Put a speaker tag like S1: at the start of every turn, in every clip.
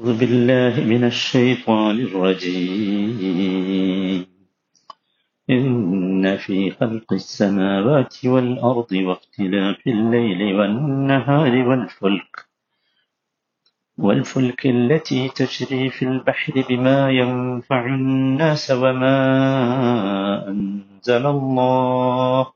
S1: أعوذ بالله من الشيطان الرجيم. إن في خلق السماوات والأرض واختلاف الليل والنهار والفلك والفلك التي تجري في البحر بما ينفع الناس وما أنزل الله.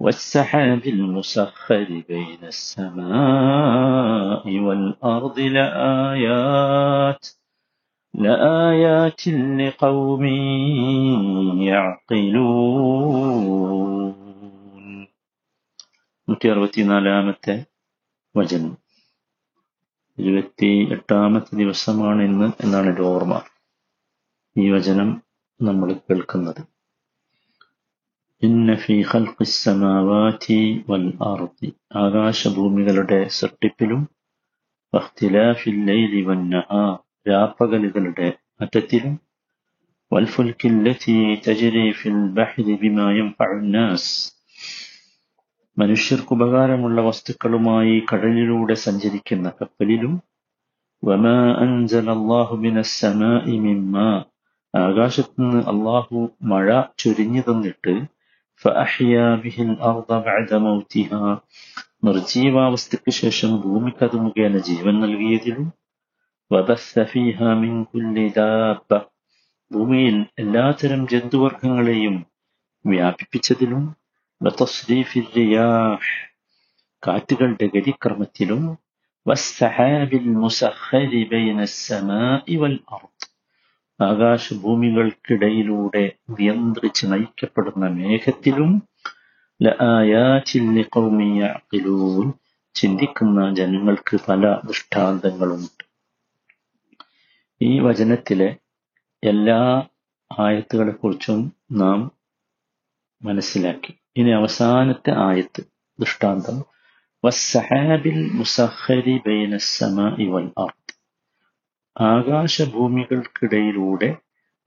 S1: والسحاب المسخر بين السماء والأرض لآيات لآيات لقوم يعقلون നൂറ്റി അറുപത്തിനാലാമത്തെ വചനം ഇരുപത്തി എട്ടാമത്തെ ദിവസമാണ് ഇന്ന് എന്നാണ് എൻ്റെ ഓർമ്മ ഈ വചനം നമ്മൾ കേൾക്കുന്നത് ഇന്ന ഫീ ഖൽഖിസ് സമാവാതി വൽ അർദി ആകാശഭൂമികളുടെ സൃഷ്ടിപ്പിലും വഖ്തിലാഫിൽ ലൈലി വൻ നഹാർ രാപ്പകലുകളുടെ അറ്റത്തിലും والفلك التي تجري في البحر بما ينفع الناس മനുഷ്യർക്ക് ഉപകാരമുള്ള വസ്തുക്കളുമായി കടലിലൂടെ സഞ്ചരിക്കുന്ന കപ്പലിലും വമാ അൻസല അല്ലാഹു മിനസ് സമാഇ മിമ്മാ ആകാശത്തുനിന്ന് അള്ളാഹു മഴ ചൊരിഞ്ഞു തന്നിട്ട് فأحيا به الأرض بعد موتها നിർജീവാവസ്ഥയ്ക്ക് ശേഷം ഭൂമിക്കത് മുഖേന ജീവൻ നൽകിയതിലും وبث فيها من كل دابة ഭൂമിയിൽ എല്ലാത്തരം ജന്തുവർഗങ്ങളെയും വ്യാപിപ്പിച്ചതിലും وتصريف الرياح കാറ്റുകളുടെ ഗതിക്രമത്തിലും والسحاب المسخر بين السماء والأرض ആകാശഭൂമികൾക്കിടയിലൂടെ നിയന്ത്രിച്ച് നയിക്കപ്പെടുന്ന മേഘത്തിലും ചിന്തിക്കുന്ന ജനങ്ങൾക്ക് പല ദൃഷ്ടാന്തങ്ങളുണ്ട്. ഈ വചനത്തിലെ എല്ലാ ആയത്തുകളെ കുറിച്ചും നാം മനസ്സിലാക്കി. ഇനി അവസാനത്തെ ആയത്ത് ദൃഷ്ടാന്തം. വസ്സഹാബിൽ മുസഹരി ബൈന സമാഇ വൽ അർദ്. ആകാശഭൂമികൾക്കിടയിലൂടെ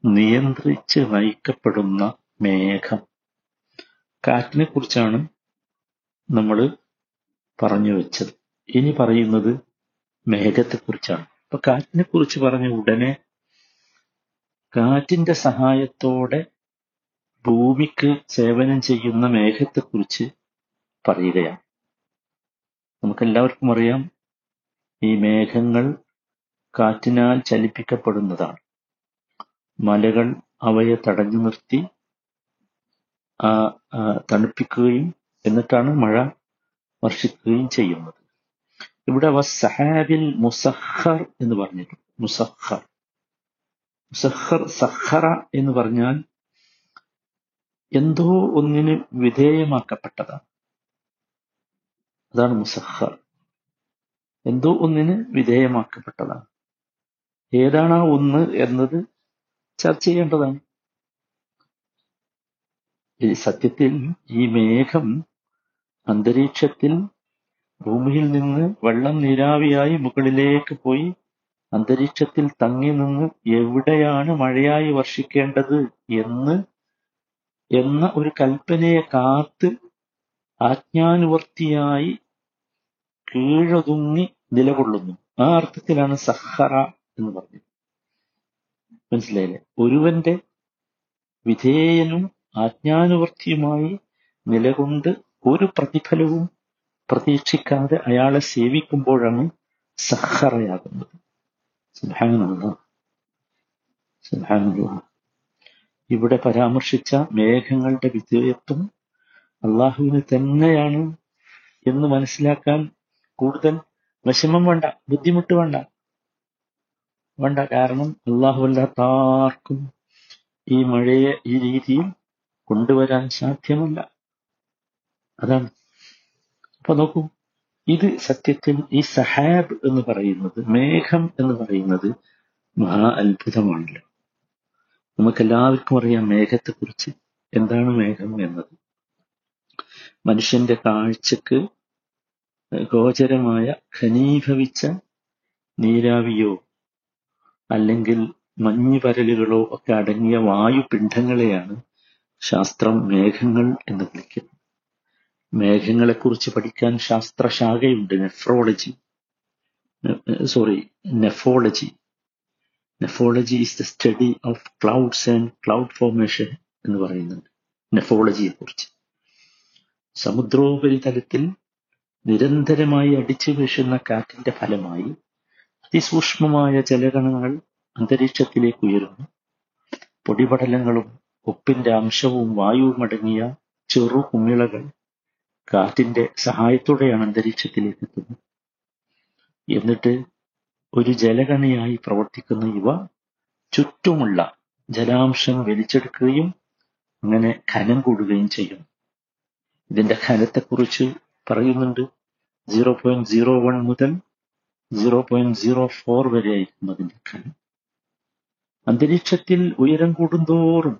S1: നിയന്ത്രിച്ച് നയിക്കപ്പെടുന്ന മേഘം. കാറ്റിനെ കുറിച്ചാണ് നമ്മൾ പറഞ്ഞു വെച്ചത്. ഇനി പറയുന്നത് മേഘത്തെക്കുറിച്ചാണ്. അപ്പൊ കാറ്റിനെ കുറിച്ച് പറഞ്ഞ ഉടനെ കാറ്റിന്റെ സഹായത്തോടെ ഭൂമിക്ക് സേവനം ചെയ്യുന്ന മേഘത്തെക്കുറിച്ച് പറയുകയാണ്. നമുക്കെല്ലാവർക്കും അറിയാം ഈ മേഘങ്ങൾ കാറ്റിനാൽ ചലിപ്പിക്കപ്പെടുന്നതാണ്. മലകൾ അവയെ തടഞ്ഞു നിർത്തി ആ തണുപ്പിക്കുകയും എന്നിട്ടാണ് മഴ വർഷിക്കുകയും ചെയ്യുന്നത്. ഇവിടെ വസ്സഹാബിൽ മുസഹർ എന്ന് പറഞ്ഞിട്ടുണ്ട്. മുസഹർ. മുസഹർ സഖറ എന്ന് പറഞ്ഞാൽ എന്തോ ഒന്നിന് വിധേയമാക്കപ്പെട്ടതാണ്. അതാണ് മുസഹർ. എന്തോ ഒന്നിന് വിധേയമാക്കപ്പെട്ടതാണ്. ഏതാണ് ആ ഒന്ന് എന്നത് ചർച്ച ചെയ്യേണ്ടതാണ്. ഈ സത്യത്തിൽ ഈ മേഘം അന്തരീക്ഷത്തിൽ ഭൂമിയിൽ നിന്ന് വെള്ളം നീരാവിയായി മുകളിലേക്ക് പോയി അന്തരീക്ഷത്തിൽ തങ്ങി നിന്ന് എവിടെയാണ് മഴയായി വർഷിക്കേണ്ടത് എന്ന് എന്ന ഒരു കൽപ്പനയെ കാത്ത് ആജ്ഞാനുവർത്തിയായി കീഴൊതുങ്ങി നിലകൊള്ളുന്നു. ആ അർത്ഥത്തിലാണ് സഹറ എന്ന് പറഞ്ഞു. മനസ്സിലായില്ലേ? ഒരുവന്റെ വിധേയനും ആജ്ഞാനുവർത്തിയുമായി നിലകൊണ്ട് ഒരു പ്രതിഫലവും പ്രതീക്ഷിക്കാതെ അയാളെ സേവിക്കുമ്പോഴാണ് സഹറയാകുന്നത്. ഇവിടെ പരാമർശിച്ച മേഘങ്ങളുടെ വിധേയത്വം അള്ളാഹുവിന് തന്നെയാണ് എന്ന് മനസ്സിലാക്കാൻ കൂടുതൽ വിഷമം വേണ്ട ബുദ്ധിമുട്ട് വേണ്ട. വേണ്ട കാരണം അള്ളാഹു അല്ലാത്താർക്കും ഈ മഴയെ ഈ രീതിയിൽ കൊണ്ടുവരാൻ സാധ്യമല്ല. അതാണ്. അപ്പൊ നോക്കൂ ഇത് സത്യത്തിൽ ഈ സഹാബ് എന്ന് പറയുന്നത് മേഘം എന്ന് പറയുന്നത് മഹാ അത്ഭുതമാണല്ലോ. നമുക്കെല്ലാവർക്കും അറിയാം മേഘത്തെക്കുറിച്ച് എന്താണ് മേഘം എന്നത്. മനുഷ്യന്റെ കാഴ്ചക്ക് ഗോചരമായ ഖനീഭവിച്ച നീരാവിയോ അല്ലെങ്കിൽ മഞ്ഞുപരലുകളോ ഒക്കെ അടങ്ങിയ വായുപിണ്ഡങ്ങളെയാണ് ശാസ്ത്രം മേഘങ്ങൾ എന്ന് വിളിക്കുന്നത്. മേഘങ്ങളെക്കുറിച്ച് പഠിക്കാൻ ശാസ്ത്രശാഖയുണ്ട്. Nephrology sorry nephology nephology is the study of clouds and cloud formation എന്ന് പറയുന്നുണ്ട്. നെഫോളജിയെ കുറിച്ച് സമുദ്രോപരിതലത്തിൽ നിരന്തരമായി അടിച്ചു വീശുന്ന കാറ്റിന്റെ ഫലമായി അതിസൂക്ഷ്മമായ ജലകണങ്ങൾ അന്തരീക്ഷത്തിലേക്ക് ഉയരുന്നു. പൊടിപടലങ്ങളും ഉപ്പിന്റെ അംശവും വായുവും അടങ്ങിയ ചെറു കുമിളകൾ കാറ്റിന്റെ സഹായത്തോടെയാണ് അന്തരീക്ഷത്തിലേക്ക് എത്തുന്നത്. എന്നിട്ട് ഒരു ജലകണിയായി പ്രവർത്തിക്കുന്ന ഇവ ചുറ്റുമുള്ള ജലാംശം വലിച്ചെടുക്കുകയും അങ്ങനെ ഖനം കൂടുകയും ചെയ്യുന്നു ഇതിന്റെ ഖനത്തെക്കുറിച്ച് പറയുന്നുണ്ട്. സീറോ പോയിന്റ് സീറോ വൺ മുതൽ സീറോ പോയിന്റ് സീറോ ഫോർ വരെ ആയിരിക്കും അതിന്റെ അന്തരീക്ഷത്തിൽ ഉയരം കൂടുന്തോറും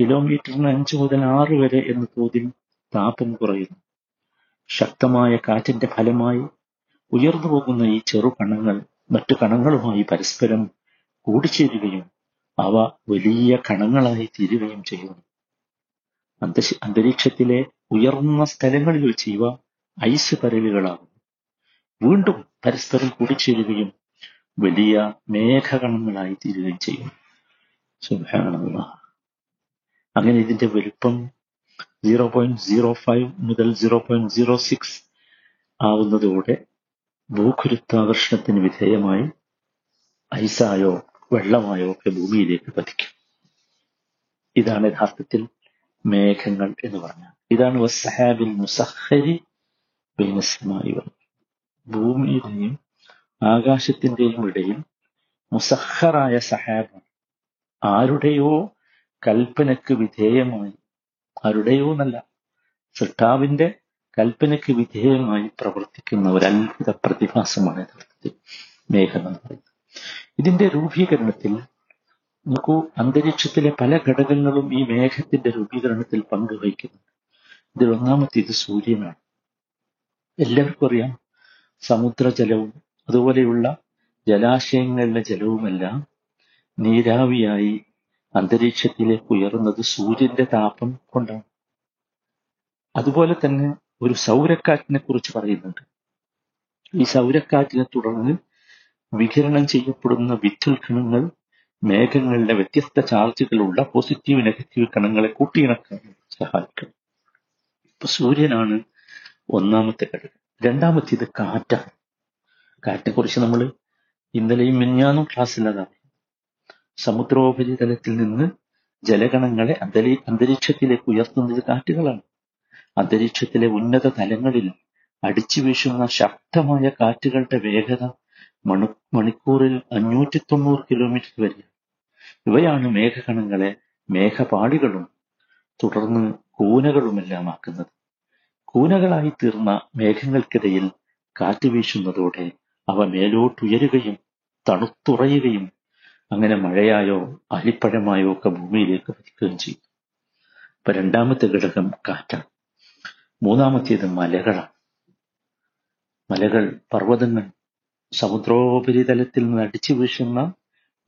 S1: കിലോമീറ്ററിന് അഞ്ച് മുതൽ ആറ് വരെ എന്ന തോതിൽ താപം കുറയുന്നു. ശക്തമായ കാറ്റിന്റെ ഫലമായി ഉയർന്നു പോകുന്ന ഈ ചെറു കണങ്ങൾ മറ്റു കണങ്ങളുമായി പരസ്പരം കൂടിച്ചേരുകയും അവ വലിയ കണങ്ങളായി തീരുകയും ചെയ്യുന്നു. അന്തരീക്ഷത്തിലെ ഉയർന്ന സ്ഥലങ്ങളിൽ വെച്ച് ഇവ ഐസ് പരലുകളാകുന്നു വീണ്ടും പരസ്പരം കൂടിച്ചേരുകയും വലിയ മേഘകണങ്ങളായി തീരുകയും ചെയ്യും. സുബാനുള്ള അങ്ങനെ ഇതിന്റെ വലുപ്പം സീറോ പോയിന്റ് സീറോ ഫൈവ് മുതൽ സീറോ പോയിന്റ് സീറോ സിക്സ് ആവുന്നതോടെ ഭൂഗുരുത്വാകർഷണത്തിന് വിധേയമായി ഐസായോ വെള്ളമായോ ഒക്കെ ഭൂമിയിലേക്ക് പതിക്കും. ഇതാണ് യഥാർത്ഥത്തിൽ മേഘങ്ങൾ എന്ന് പറഞ്ഞാൽ. ഇതാണ് വസ്സഹാബിൽ മുസഹരി ബൈനസ്മായി ഭൂമിയുടെയും ആകാശത്തിന്റെയും ഇടയിൽ മുസഹറായ സഹാബ് ആരുടെയോ കൽപ്പനയ്ക്ക് വിധേയമായി ആരുടെയോ എന്നല്ല സൃഷ്ടാവിന്റെ കൽപ്പനയ്ക്ക് വിധേയമായി പ്രവർത്തിക്കുന്ന ഒരു അത്ഭുത പ്രതിഭാസമാണ് യഥാർത്ഥത്തിൽ മേഘം എന്ന് പറയുന്നത്. ഇതിന്റെ രൂപീകരണത്തിൽ നോക്കൂ അന്തരീക്ഷത്തിലെ പല ഘടകങ്ങളും ഈ മേഘത്തിന്റെ രൂപീകരണത്തിൽ പങ്കുവഹിക്കുന്നുണ്ട്. ഇതിൽ ഒന്നാമത്തേത് സൂര്യനാണ്. എല്ലാവർക്കും അറിയാം സമുദ്രജലവും അതുപോലെയുള്ള ജലാശയങ്ങളിലെ ജലവുമെല്ലാം നീരാവിയായി അന്തരീക്ഷത്തിലേക്ക് ഉയർന്നത് സൂര്യന്റെ താപം കൊണ്ടാണ്. അതുപോലെ തന്നെ ഒരു സൗരക്കാറ്റിനെ കുറിച്ച് പറയുന്നുണ്ട്. ഈ സൗരക്കാറ്റിനെ തുടർന്ന് വികിരണം ചെയ്യപ്പെടുന്ന വിദ്യുൽ കണങ്ങൾ മേഘങ്ങളിലെ വ്യത്യസ്ത ചാർജുകളുള്ള പോസിറ്റീവ് നെഗറ്റീവ് കണങ്ങളെ കൂട്ടിയിണക്കാൻ സഹായിക്കും. ഇപ്പൊ സൂര്യനാണ് ഒന്നാമത്തെ ഘടകം. രണ്ടാമത്തേത് കാറ്റാണ് കാറ്റിനെ കുറിച്ച് നമ്മൾ ഇന്നലെയും മിഞ്ഞാന്നും ക്ലാസ്സിൽ അതാണ് സമുദ്രോപരിതലത്തിൽ നിന്ന് ജലഗണങ്ങളെ അന്തരീ അന്തരീക്ഷത്തിലേക്ക് ഉയർത്തുന്നത് കാറ്റുകളാണ്. അന്തരീക്ഷത്തിലെ ഉന്നത തലങ്ങളിൽ അടിച്ചു വീശുന്ന ശക്തമായ കാറ്റുകളുടെ വേഗത മണു മണിക്കൂറിൽ അഞ്ഞൂറ്റി തൊണ്ണൂറ് കിലോമീറ്റർ വരെ ഇവയാണ് മേഘഗണങ്ങളെ മേഘപാളികളും തുടർന്ന് കൂനകളുമെല്ലാം ആക്കുന്നത് കൂനകളായി തീർന്ന മേഘങ്ങൾക്കിടയിൽ കാറ്റ് വീശുന്നതോടെ അവ മേലോട്ടുയരുകയും തണുത്തുറയുകയും അങ്ങനെ മഴയായോ അലിപ്പഴമായോ ഒക്കെ ഭൂമിയിലേക്ക് പതിക്കുകയും ചെയ്യും ഇപ്പൊ രണ്ടാമത്തെ ഘടകം കാറ്റാണ്. മൂന്നാമത്തേത് മലകളാണ്. മലകൾ പർവതങ്ങൾ സമുദ്രോപരിതലത്തിൽ നിന്ന് അടിച്ചു വീശുന്ന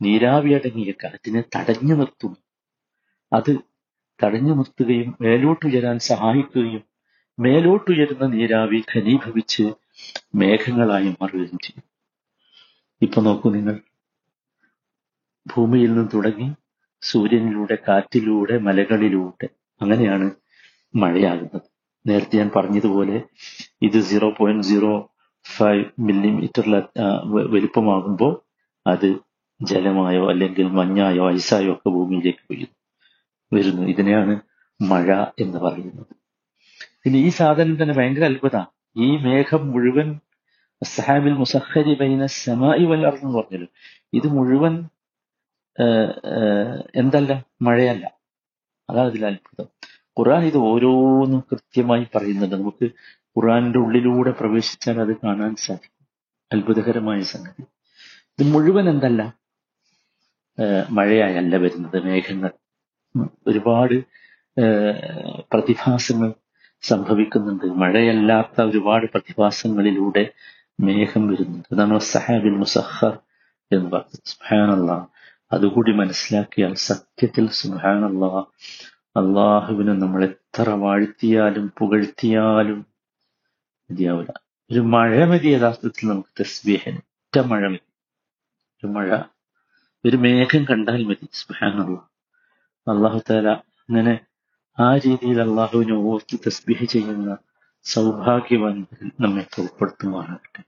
S1: നീരാവിയടങ്ങിയ കാറ്റിനെ തടഞ്ഞു നിർത്തുന്നു. അത് തടഞ്ഞു നിർത്തുകയും മേലോട്ടുയരാൻ സഹായിക്കുകയും മേലോട്ടുയരുന്ന നീരാവി ഘനീഭവിച്ച് മേഘങ്ങളായി മാറുകയും ചെയ്യും. ഇപ്പൊ നോക്കൂ നിങ്ങൾ. ഭൂമിയിൽ നിന്ന് തുടങ്ങി സൂര്യനിലൂടെ കാറ്റിലൂടെ മലകളിലൂടെ അങ്ങനെയാണ് മഴയാകുന്നത്. നേരത്തെ ഞാൻ പറഞ്ഞതുപോലെ ഇത് സീറോ പോയിന്റ് സീറോ ഫൈവ് മില്ലിമീറ്ററിൽ വലുപ്പമാകുമ്പോൾ അത് ജലമായോ അല്ലെങ്കിൽ മഞ്ഞായോ ഐസായോ ഒക്കെ ഭൂമിയിലേക്ക് വീഴുന്നു വരുന്നു. ഇതിനെയാണ് മഴ എന്ന് പറയുന്നത്. പിന്നെ ഈ സാധനം തന്നെ ഭയങ്കര അത്ഭുതമാണ്. ഈ മേഘം മുഴുവൻ സഹാബിൽ മുസഹരി ബൈന സമായി വല്ലർ എന്ന് പറഞ്ഞല്ലോ. ഇത് മുഴുവൻ എന്തല്ല? മഴയല്ല. അതാണ് ഇതിൽ അത്ഭുതം. ഖുർആൻ ഇത് ഓരോന്നും കൃത്യമായി പറയുന്നുണ്ട്. നമുക്ക് ഖുർആന്റെ ഉള്ളിലൂടെ പ്രവേശിച്ചാൽ അത് കാണാൻ സാധിക്കും. അത്ഭുതകരമായ സംഗതി. ഇത് മുഴുവൻ എന്തല്ല? മഴയായല്ല വരുന്നത്. മേഘങ്ങൾ ഒരുപാട് പ്രതിഭാസങ്ങൾ സംഭവിക്കുന്നുണ്ട്. മഴയല്ലാത്ത ഒരുപാട് പ്രതിഭാസങ്ങളിലൂടെ മേഘം വരുന്നുണ്ട്. അതാണ് സഹാബിൻ മുസഹർ എന്ന് പറഞ്ഞത്. സുഹാനല്ല അതുകൂടി മനസ്സിലാക്കിയാൽ സത്യത്തിൽ സുഹാനല്ല അള്ളാഹുവിനെ നമ്മൾ എത്ര വാഴ്ത്തിയാലും പുകഴ്ത്തിയാലും മതിയാവില്ല. ഒരു മഴ മതി യഥാർത്ഥത്തിൽ നമുക്ക് തസ്ബീഹന് ഒറ്റ മഴ മതി. ഒരു മഴ. ഒരു മേഘം കണ്ടാൽ മതി. സുഹാനുള്ള അള്ളാഹു താല അങ്ങനെ ആ രീതിയിൽ അള്ളാഹുവിനെ ഓർത്ത് തസ്ബീഹ് ചെയ്യുന്ന സൗഭാഗ്യവാൻ നമ്മെ ഉൾപ്പെടുത്തുമാറാകട്ടെ